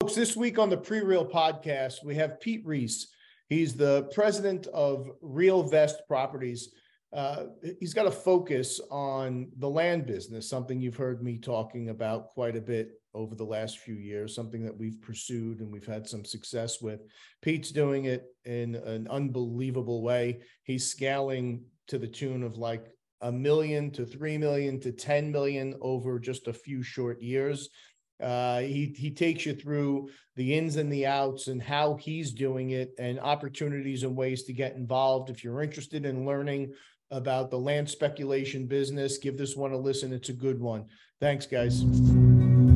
Folks, this week on the Pre Real podcast, we have Pete Reese. He's the president of ReelVest Properties. Uh, he's got a focus on the land business, something you've heard me talking about quite a bit over the last few years, something that we've pursued and we've had some success with. Pete's doing it in an unbelievable way. He's scaling to the tune of like a million to three million to 10 million over just a few short years. Uh, he he takes you through the ins and the outs and how he's doing it and opportunities and ways to get involved. If you're interested in learning about the land speculation business, give this one a listen. It's a good one. Thanks, guys.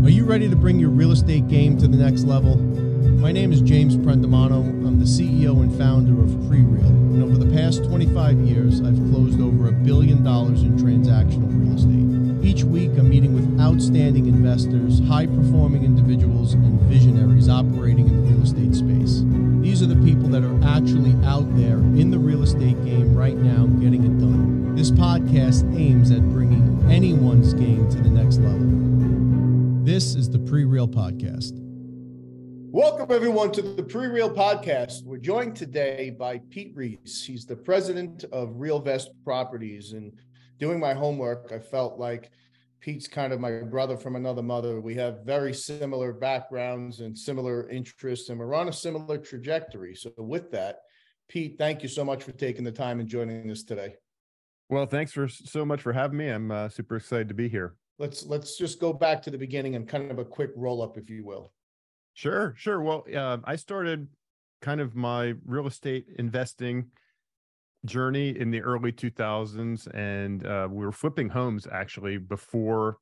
Are you ready to bring your real estate game to the next level? My name is James Prendamano. I'm the CEO and founder of PreReal, and over the past 25 years, I've closed over a billion dollars in transactional real estate. Each week, I'm meeting with outstanding investors, high performing individuals, and visionaries operating in the real estate space. These are the people that are actually out there in the real estate game right now getting it done. This podcast aims at bringing anyone's game to the next level. This is the Pre Real Podcast. Welcome, everyone, to the Pre Real Podcast. We're joined today by Pete Reese. He's the president of ReelVest Properties. And doing my homework, I felt like Pete's kind of my brother from another mother. We have very similar backgrounds and similar interests, and we're on a similar trajectory. So, with that, Pete, thank you so much for taking the time and joining us today. Well, thanks for so much for having me. I'm uh, super excited to be here. Let's let's just go back to the beginning and kind of a quick roll up, if you will. Sure, sure. Well, uh, I started kind of my real estate investing journey in the early 2000s, and uh, we were flipping homes actually before,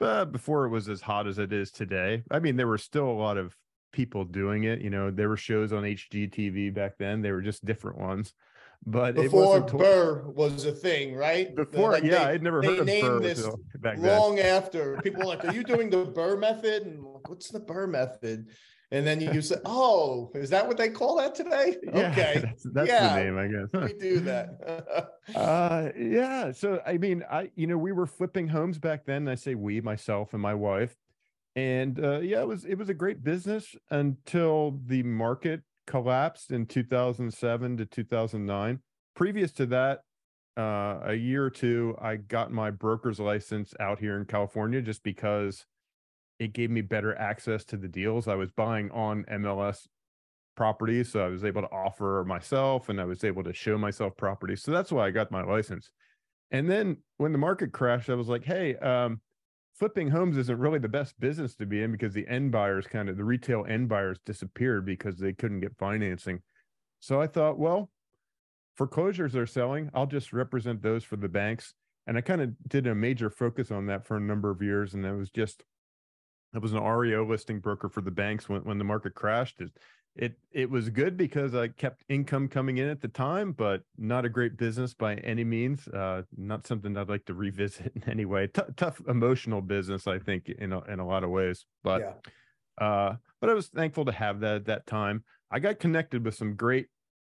uh, before it was as hot as it is today. I mean, there were still a lot of people doing it. You know, there were shows on HGTV back then. They were just different ones. But before BRRRR was a thing, right? Before, like yeah, they, I'd never heard of BRRRR this back long then. after. People were like, "Are you doing the BRRRR method?" And like, what's the BRRRR method? And then you say, "Oh, is that what they call that today?" Yeah, okay, that's, that's yeah, the name, I guess. we do that. uh, yeah. So I mean, I you know we were flipping homes back then. I say we, myself and my wife, and uh, yeah, it was it was a great business until the market collapsed in 2007 to 2009. Previous to that, uh, a year or two, I got my broker's license out here in California just because it gave me better access to the deals. I was buying on MLS properties, so I was able to offer myself and I was able to show myself properties. So that's why I got my license. And then when the market crashed, I was like, hey, um, flipping homes isn't really the best business to be in because the end buyers kind of the retail end buyers disappeared because they couldn't get financing. So I thought, well, foreclosures are selling. I'll just represent those for the banks. And I kind of did a major focus on that for a number of years. And I was just, I was an REO listing broker for the banks when, when the market crashed. It, it it was good because I kept income coming in at the time, but not a great business by any means. Uh, not something I'd like to revisit in any way. T- tough emotional business, I think, in a, in a lot of ways. But yeah. uh, but I was thankful to have that at that time. I got connected with some great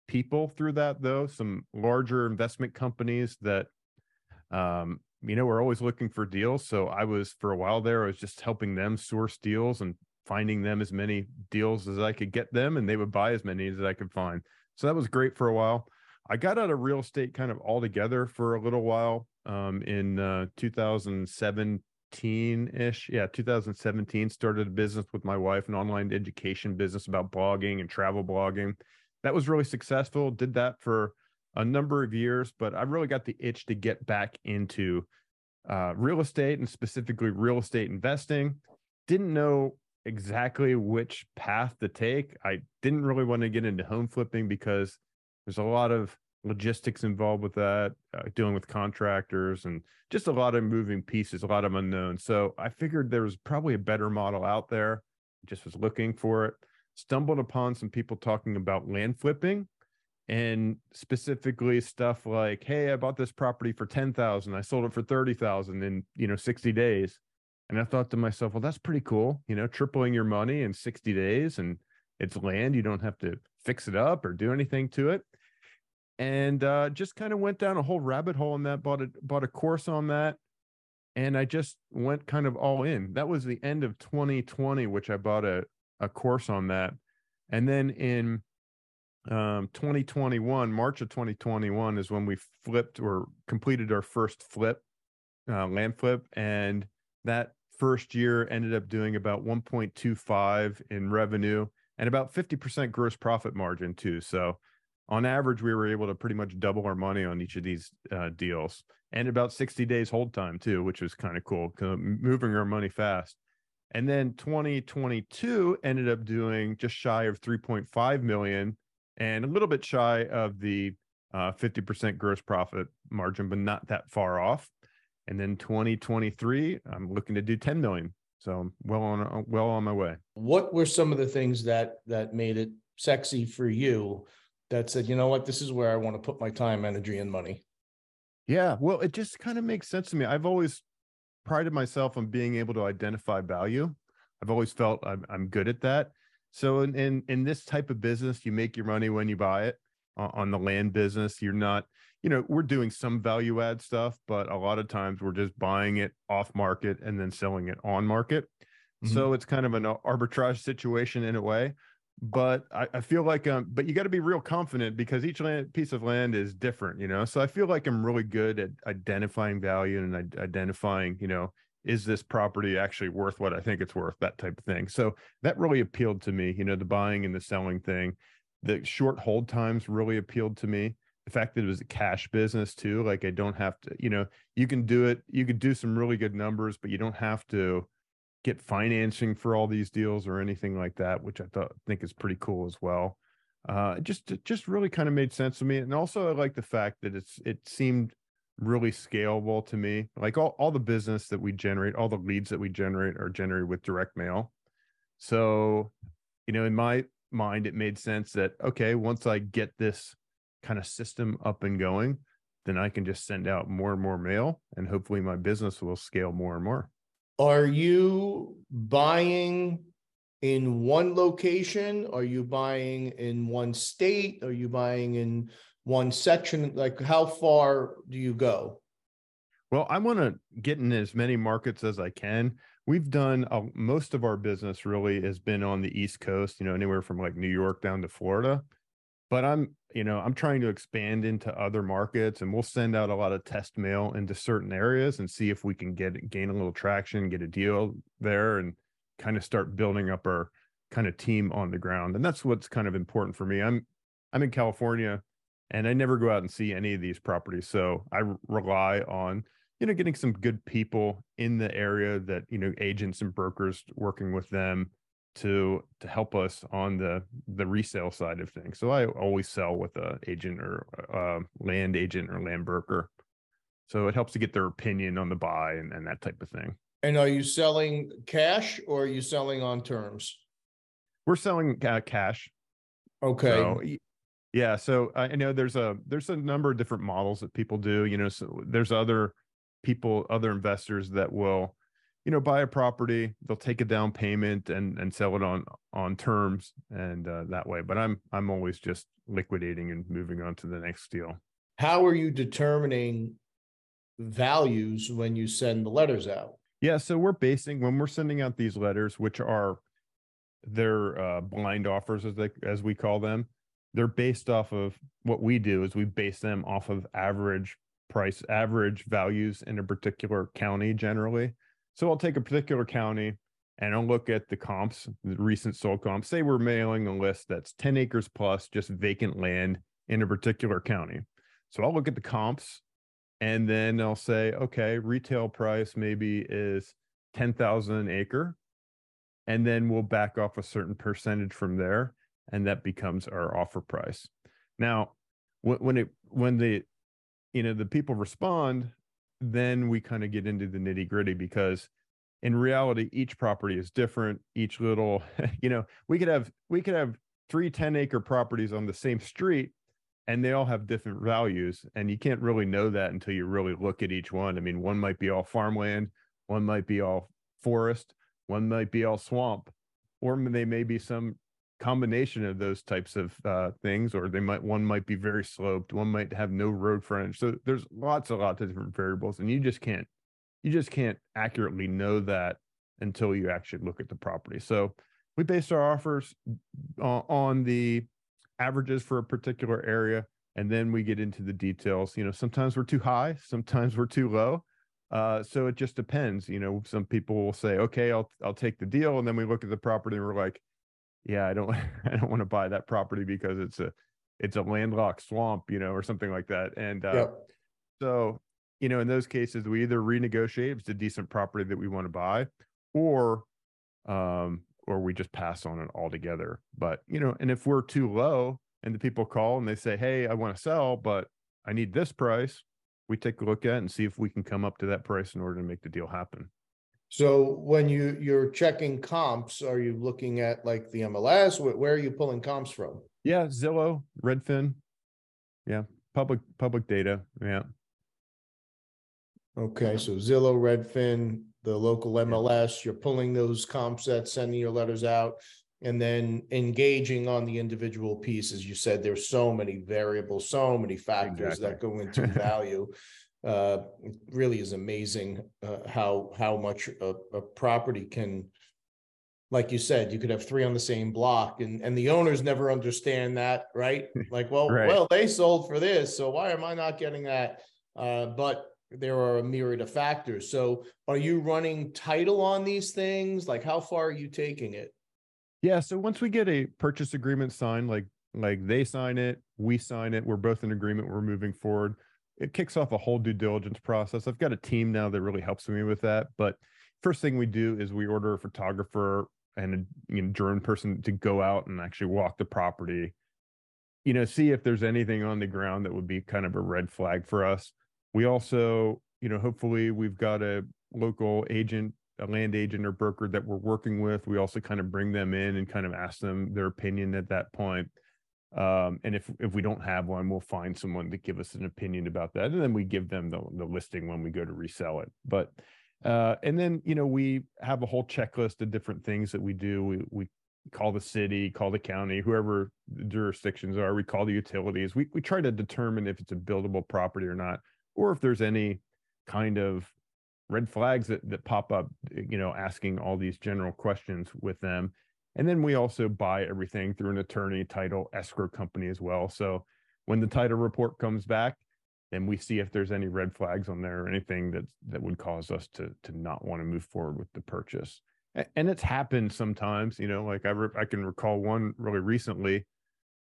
people through that, though. Some larger investment companies that, um, you know, we're always looking for deals. So I was for a while there. I was just helping them source deals and finding them as many deals as I could get them, and they would buy as many as I could find. So that was great for a while. I got out of real estate kind of altogether for a little while um, in uh, 2017 ish. Yeah, 2017. Started a business with my wife, an online education business about blogging and travel blogging. That was really successful. Did that for a number of years, but I really got the itch to get back into uh, real estate and specifically real estate investing. Didn't know exactly which path to take. I didn't really want to get into home flipping because there's a lot of logistics involved with that, uh, dealing with contractors and just a lot of moving pieces, a lot of unknowns. So I figured there was probably a better model out there. Just was looking for it. Stumbled upon some people talking about land flipping and specifically stuff like, "Hey, I bought this property for ten thousand. I sold it for thirty thousand in you know sixty days." And I thought to myself, well, that's pretty cool. You know, tripling your money in 60 days and it's land. You don't have to fix it up or do anything to it. And uh, just kind of went down a whole rabbit hole in that, bought a, bought a course on that. And I just went kind of all in. That was the end of 2020, which I bought a, a course on that. And then in um, 2021, March of 2021 is when we flipped or completed our first flip, uh, land flip. And that first year ended up doing about 1.25 in revenue and about 50% gross profit margin too. So on average, we were able to pretty much double our money on each of these uh, deals and about 60 days hold time too, which was kind of cool, moving our money fast. And then 2022 ended up doing just shy of 3.5 million and a little bit shy of the uh, 50% gross profit margin, but not that far off. And then 2023, I'm looking to do 10 million. So I'm well on uh, well on my way. What were some of the things that that made it sexy for you that said, you know what, this is where I want to put my time, energy, and money? Yeah, well, it just kind of makes sense to me. I've always prided myself on being able to identify value. I've always felt I'm, I'm good at that. So in, in, in this type of business, you make your money when you buy it. Uh, on the land business, you're not, you know, we're doing some value add stuff, but a lot of times we're just buying it off market and then selling it on market. Mm-hmm. So it's kind of an arbitrage situation in a way but I, I, feel like um but you got to be real confident because each land piece of land is different you know so i feel like i'm really good at identifying value and identifying you know is this property actually worth what i think it's worth? That type of thing. So that really appealed to me you know the buying and the selling thing. The short hold times really appealed to me. The fact that it was a cash business too like i don't have to you know you can do it you could do some really good numbers but you don't have to get financing for all these deals or anything like that, which I thought think is pretty cool as well. Uh, just just really kind of made sense to me, and also I like the fact that it's it seemed really scalable to me. Like all all the business that we generate, all the leads that we generate are generated with direct mail. So, you know, in my mind, it made sense that okay, once I get this kind of system up and going, then I can just send out more and more mail, and hopefully my business will scale more and more. Are you buying in one location? Are you buying in one state? Are you buying in one section? Like, how far do you go? Well, I want to get in as many markets as I can. We've done uh, most of our business really has been on the East Coast, you know, anywhere from like New York down to Florida but I'm, you know, I'm trying to expand into other markets and we'll send out a lot of test mail into certain areas and see if we can get gain a little traction, get a deal there and kind of start building up our kind of team on the ground. And that's what's kind of important for me. I'm I'm in California and I never go out and see any of these properties. So I rely on, you know, getting some good people in the area that, you know, agents and brokers working with them to to help us on the the resale side of things. So I always sell with a agent or a land agent or land broker. So it helps to get their opinion on the buy and, and that type of thing. And are you selling cash or are you selling on terms? We're selling uh, cash. Okay. So, yeah. So I know there's a there's a number of different models that people do. You know, so there's other people, other investors that will you know buy a property they'll take a down payment and and sell it on on terms and uh, that way but i'm i'm always just liquidating and moving on to the next deal how are you determining values when you send the letters out yeah so we're basing when we're sending out these letters which are their uh, blind offers as they as we call them they're based off of what we do is we base them off of average price average values in a particular county generally so I'll take a particular county and I'll look at the comps, the recent sold comps. Say we're mailing a list that's 10 acres plus just vacant land in a particular county. So I'll look at the comps and then I'll say, okay, retail price maybe is 10,000 an acre. And then we'll back off a certain percentage from there. And that becomes our offer price. Now, when it, when the, you know, the people respond, then we kind of get into the nitty gritty because in reality each property is different. Each little you know we could have we could have three 10 acre properties on the same street and they all have different values. And you can't really know that until you really look at each one. I mean one might be all farmland one might be all forest one might be all swamp or they may be some combination of those types of uh, things, or they might one might be very sloped, one might have no road frontage. So there's lots and lots of different variables, and you just can't you just can't accurately know that until you actually look at the property. So we base our offers uh, on the averages for a particular area and then we get into the details you know sometimes we're too high sometimes we're too low uh, so it just depends you know some people will say okay i'll i'll take the deal and then we look at the property and we're like yeah i don't i don't want to buy that property because it's a it's a landlocked swamp you know or something like that and uh, yep. so you know in those cases we either renegotiate if it's a decent property that we want to buy or um or we just pass on it altogether but you know and if we're too low and the people call and they say, Hey, I want to sell, but I need this price, we take a look at and see if we can come up to that price in order to make the deal happen. So when you you're checking comps, are you looking at like the MLS? Where, are you pulling comps from? Yeah, Zillow, Redfin. Yeah, public public data. Yeah. Okay, so Zillow, Redfin, the local MLS, you're pulling those comps that sending your letters out and then engaging on the individual pieces. You said there's so many variables, so many factors exactly. that go into value. Uh, really is amazing uh, how how much a, a, property can, like you said, you could have three on the same block, and and the owners never understand that, right? Like, well, right. well, they sold for this, so why am I not getting that? Uh, but there are a myriad of factors. So, are you running title on these things? Like, how far are you taking it? Yeah. So once we get a purchase agreement signed, like like they sign it, we sign it, we're both in agreement, we're moving forward. It kicks off a whole due diligence process. I've got a team now that really helps me with that. But first thing we do is we order a photographer and a you know, drone person to go out and actually walk the property, you know, see if there's anything on the ground that would be kind of a red flag for us. We also, you know, hopefully we've got a local agent a land agent or broker that we're working with, we also kind of bring them in and kind of ask them their opinion at that point. Um, and if if we don't have one, we'll find someone to give us an opinion about that, and then we give them the, the listing when we go to resell it. But uh, and then you know we have a whole checklist of different things that we do. We we call the city, call the county, whoever the jurisdictions are. We call the utilities. We we try to determine if it's a buildable property or not, or if there's any kind of red flags that, that pop up, you know, asking all these general questions with them. And then we also buy everything through an attorney title escrow company as well. So when the title report comes back, then we see if there's any red flags on there or anything that that would cause us to to not want to move forward with the purchase. And it's happened sometimes, you know, like I re- I can recall one really recently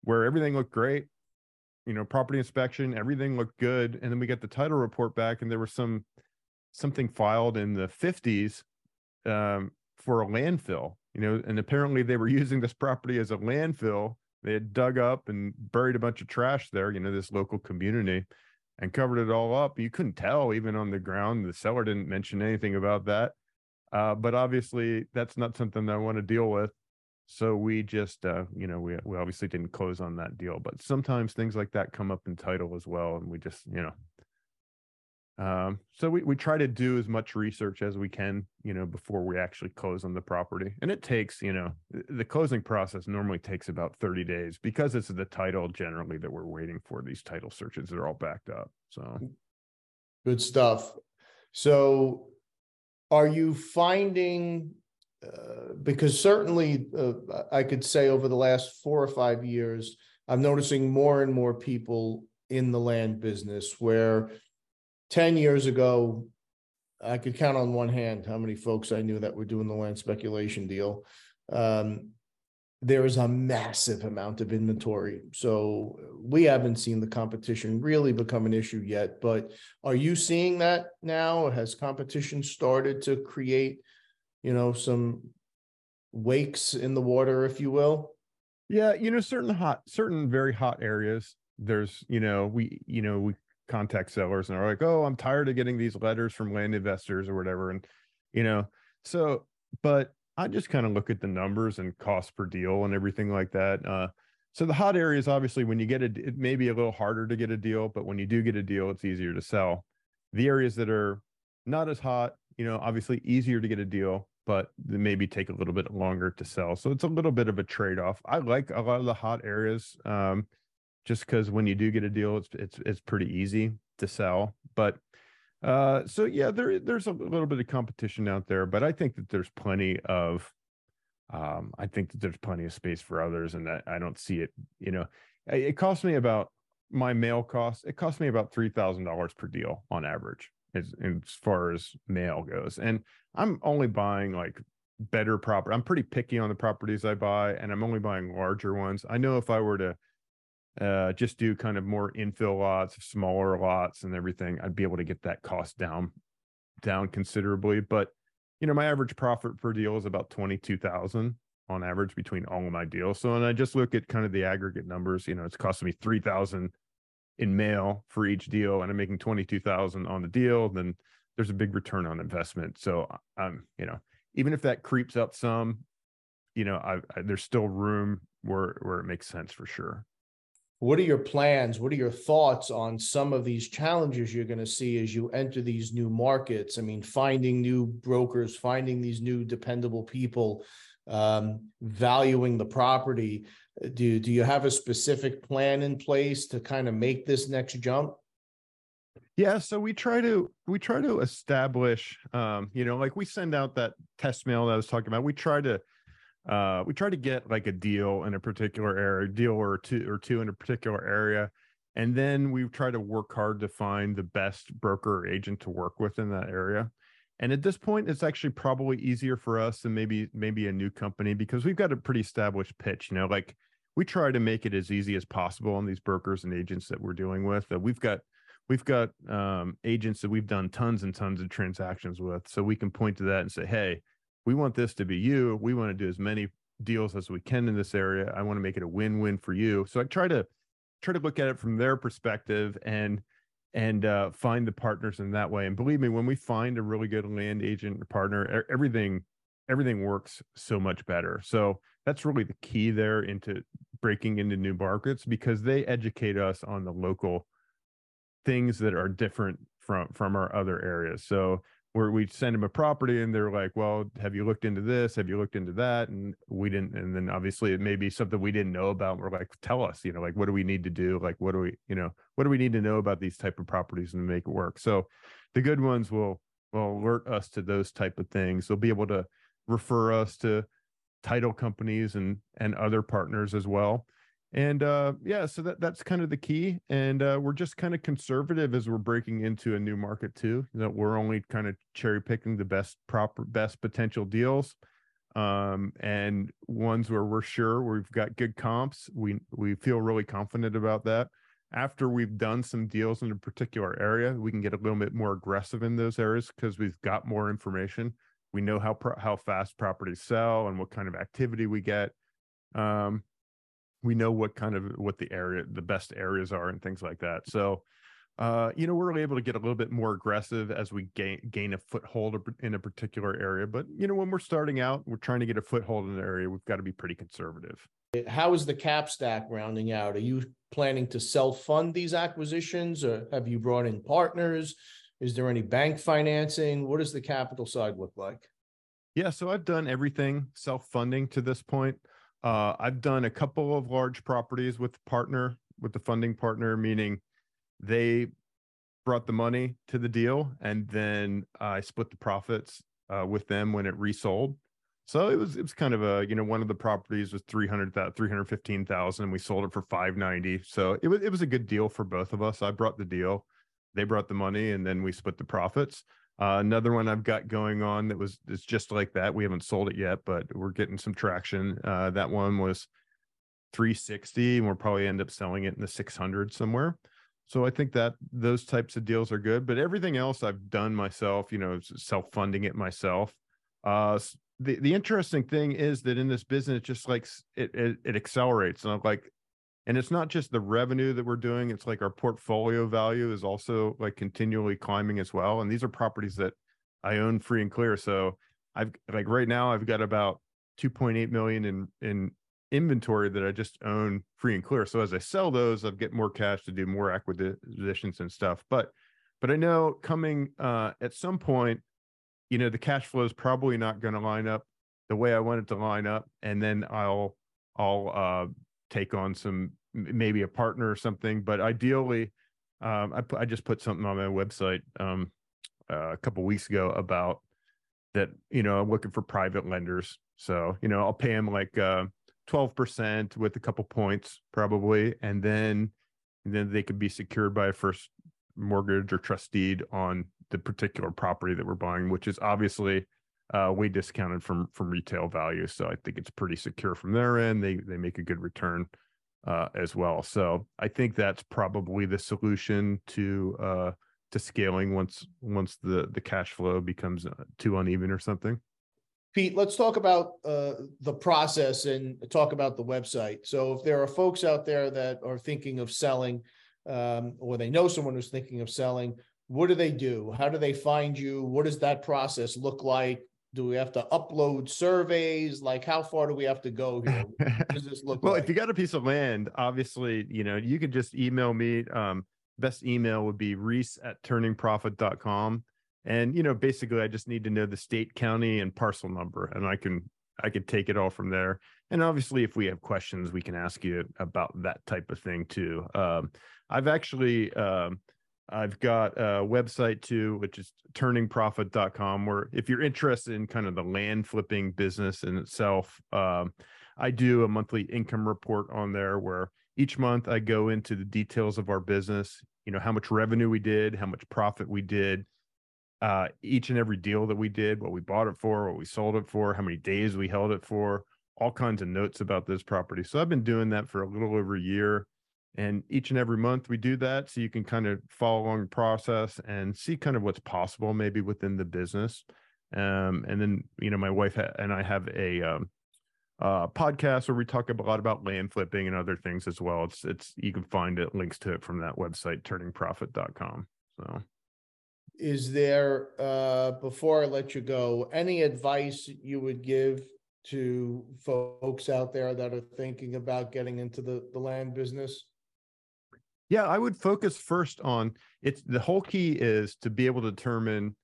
where everything looked great, you know, property inspection, everything looked good, and then we get the title report back, and there was some something filed in the 50s um, for a landfill, you know, and apparently they were using this property as a landfill. They had dug up and buried a bunch of trash there, you know, this local community and covered it all up. You couldn't tell even on the ground. The seller didn't mention anything about that. Uh, but obviously, that's not something that I want to deal with. So we just, uh, you know, we we obviously didn't close on that deal. But sometimes things like that come up in title as well, and we just, you know, um, so we, we try to do as much research as we can, you know, before we actually close on the property. And it takes, you know, the closing process normally takes about 30 days because it's the title generally that we're waiting for. These title searches are all backed up. So good stuff. So are you finding uh, because certainly uh, I could say over the last four or five years, I'm noticing more and more people in the land business where 10 years ago, I could count on one hand how many folks I knew that were doing the land speculation deal. Um, there is a massive amount of inventory. So we haven't seen the competition really become an issue yet. But are you seeing that now? Has competition started to create, you know, some wakes in the water, if you will? Yeah, you know, certain hot, certain very hot areas. There's, you know, we, you know, we contact sellers and are like, oh, I'm tired of getting these letters from land investors or whatever. And, you know, so, but I just kind of look at the numbers and cost per deal and everything like that. Uh, so the hot areas, obviously, when you get it, it may be a little harder to get a deal, but when you do get a deal, it's easier to sell. The areas that are not as hot, you know, obviously easier to get a deal, but maybe take a little bit longer to sell. So it's a little bit of a trade off. I like a lot of the hot areas. Um, just because when you do get a deal, it's it's it's pretty easy to sell. But uh, so yeah, there there's a little bit of competition out there, but I think that there's plenty of Um, I think that there's plenty of space for others, and that I don't see it. You know, it costs me about my mail costs. It costs me about three thousand dollars per deal on average, as, as far as mail goes. And I'm only buying like better property. I'm pretty picky on the properties I buy, and I'm only buying larger ones. I know if I were to uh, just do kind of more infill lots, smaller lots, and everything, I'd be able to get that cost down down considerably. But you know, my average profit per deal is about twenty two thousand on average between all of my deals. So, and I just look at kind of the aggregate numbers. You know, it's costing me three thousand in mail for each deal, and I'm making twenty two thousand on the deal. Then there's a big return on investment. So, I'm you know, even if that creeps up some, you know, I, I there's still room where where it makes sense for sure. What are your plans? What are your thoughts on some of these challenges you're going to see as you enter these new markets? I mean, finding new brokers, finding these new dependable people, um, valuing the property. Do, do you have a specific plan in place to kind of make this next jump? Yeah, so we try to we try to establish um, you know, like we send out that test mail that I was talking about. We try to uh, we try to get like a deal in a particular area, deal or two or two in a particular area, and then we try to work hard to find the best broker or agent to work with in that area. And at this point, it's actually probably easier for us than maybe maybe a new company because we've got a pretty established pitch. You know, like we try to make it as easy as possible on these brokers and agents that we're dealing with. That we've got we've got um, agents that we've done tons and tons of transactions with, so we can point to that and say, hey we want this to be you. We want to do as many deals as we can in this area. I want to make it a win-win for you. So I try to try to look at it from their perspective and and uh, find the partners in that way. And believe me, when we find a really good land agent partner, everything everything works so much better. So that's really the key there into breaking into new markets because they educate us on the local things that are different from from our other areas. So where we send them a property and they're like, well, have you looked into this? Have you looked into that? And we didn't. And then obviously it may be something we didn't know about. We're like, tell us, you know, like, what do we need to do? Like, what do we, you know, what do we need to know about these type of properties and make it work? So the good ones will, will alert us to those type of things. They'll be able to refer us to title companies and, and other partners as well and uh yeah so that that's kind of the key and uh we're just kind of conservative as we're breaking into a new market too that we're only kind of cherry picking the best proper best potential deals um and ones where we're sure we've got good comps we we feel really confident about that. After we've done some deals in a particular area we can get a little bit more aggressive in those areas because we've got more information. We know how pro- how fast properties sell and what kind of activity we get um we know what kind of what the area the best areas are and things like that. So uh, you know we're able to get a little bit more aggressive as we gain gain a foothold in a particular area. But you know when we're starting out we're trying to get a foothold in an area we've got to be pretty conservative. How is the cap stack rounding out? Are you planning to self fund these acquisitions or have you brought in partners? Is there any bank financing? What does the capital side look like? Yeah so i've done everything self funding to this point uh, I've done a couple of large properties with the partner, with the funding partner, meaning they brought the money to the deal and then I split the profits uh, with them when it resold. So it was it was kind of a you know one of the properties was 300 315,000 we sold it for 590. So it was it was a good deal for both of us. I brought the deal, they brought the money and then we split the profits. Uh, another one I've got going on that was is just like that. We haven't sold it yet, but we're getting some traction. Uh, that one was 360, and we'll probably end up selling it in the 600 somewhere. So I think that those types of deals are good. But everything else I've done myself, you know, self funding it myself. Uh, the the interesting thing is that in this business, just like it, it, it accelerates, and I'm like and it's not just the revenue that we're doing it's like our portfolio value is also like continually climbing as well and these are properties that i own free and clear so i've like right now i've got about 2.8 million in in inventory that i just own free and clear so as i sell those i've get more cash to do more acquisitions and stuff but but i know coming uh at some point you know the cash flow is probably not going to line up the way i want it to line up and then i'll i'll uh take on some maybe a partner or something. But ideally, um, I I just put something on my website um, uh, a couple weeks ago about that. You know, I'm looking for private lenders So, you know, I'll pay them like uh, 12% with a couple points probably. And then, and then they could be secured by a first mortgage or trust deed on the particular property that we're buying, which is obviously uh, way discounted from from retail value. So I think it's pretty secure from their end. They they make a good return uh, as well. So I think that's probably the solution to uh, to scaling once once the the cash flow becomes uh, too uneven or something. Pete, let's talk about uh, the process and talk about the website. So, if there are folks out there that are thinking of selling, um, or they know someone who's thinking of selling, what do they do? How do they find you? What does that process look like? Do we have to upload surveys? Like, how far do we have to go here? What does this look well, like? if you got a piece of land, obviously, you know, you could just email me. Um, best email would be reese at turningprofit.com and you know basically i just need to know the state county and parcel number and i can i could take it all from there and obviously if we have questions we can ask you about that type of thing too um, i've actually um, i've got a website too which is turningprofit.com where if you're interested in kind of the land flipping business in itself um, i do a monthly income report on there where each month i go into the details of our business you know how much revenue we did how much profit we did uh, each and every deal that we did, what we bought it for, what we sold it for, how many days we held it for, all kinds of notes about this property. So I've been doing that for a little over a year. And each and every month we do that. So you can kind of follow along the process and see kind of what's possible maybe within the business. Um, and then, you know, my wife and I have a, um, uh, podcast where we talk a lot about land flipping and other things as well. It's, it's, you can find it links to it from that website, turningprofit.com. So is there, uh, before I let you go, any advice you would give to folks out there that are thinking about getting into the, the land business? Yeah, I would focus first on it's the whole key is to be able to determine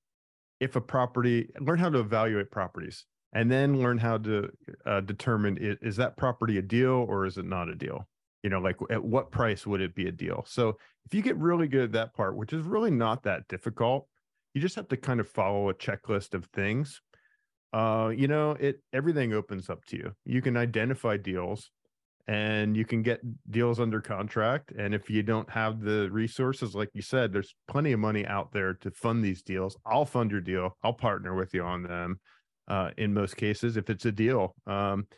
if a property, learn how to evaluate properties, and then learn how to uh, determine is, is that property a deal or is it not a deal? You know, like at what price would it be a deal? So if you get really good at that part, which is really not that difficult, you just have to kind of follow a checklist of things. Uh, you know, it everything opens up to you. You can identify deals and you can get deals under contract. And if you don't have the resources, like you said, there's plenty of money out there to fund these deals. I'll fund your deal. I'll partner with you on them. Uh, in most cases, if it's a deal. Um,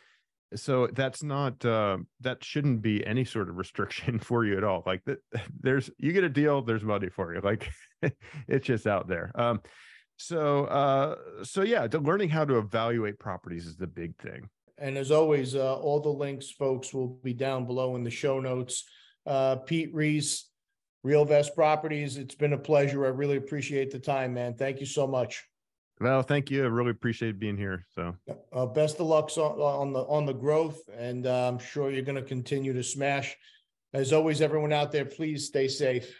so that's not uh, that shouldn't be any sort of restriction for you at all like there's you get a deal there's money for you like it's just out there um, so uh, so yeah learning how to evaluate properties is the big thing and as always uh, all the links folks will be down below in the show notes uh, pete reese ReelVest properties it's been a pleasure i really appreciate the time man thank you so much well, thank you. I really appreciate being here. So, uh, best of luck on, on the on the growth, and uh, I'm sure you're going to continue to smash. As always, everyone out there, please stay safe.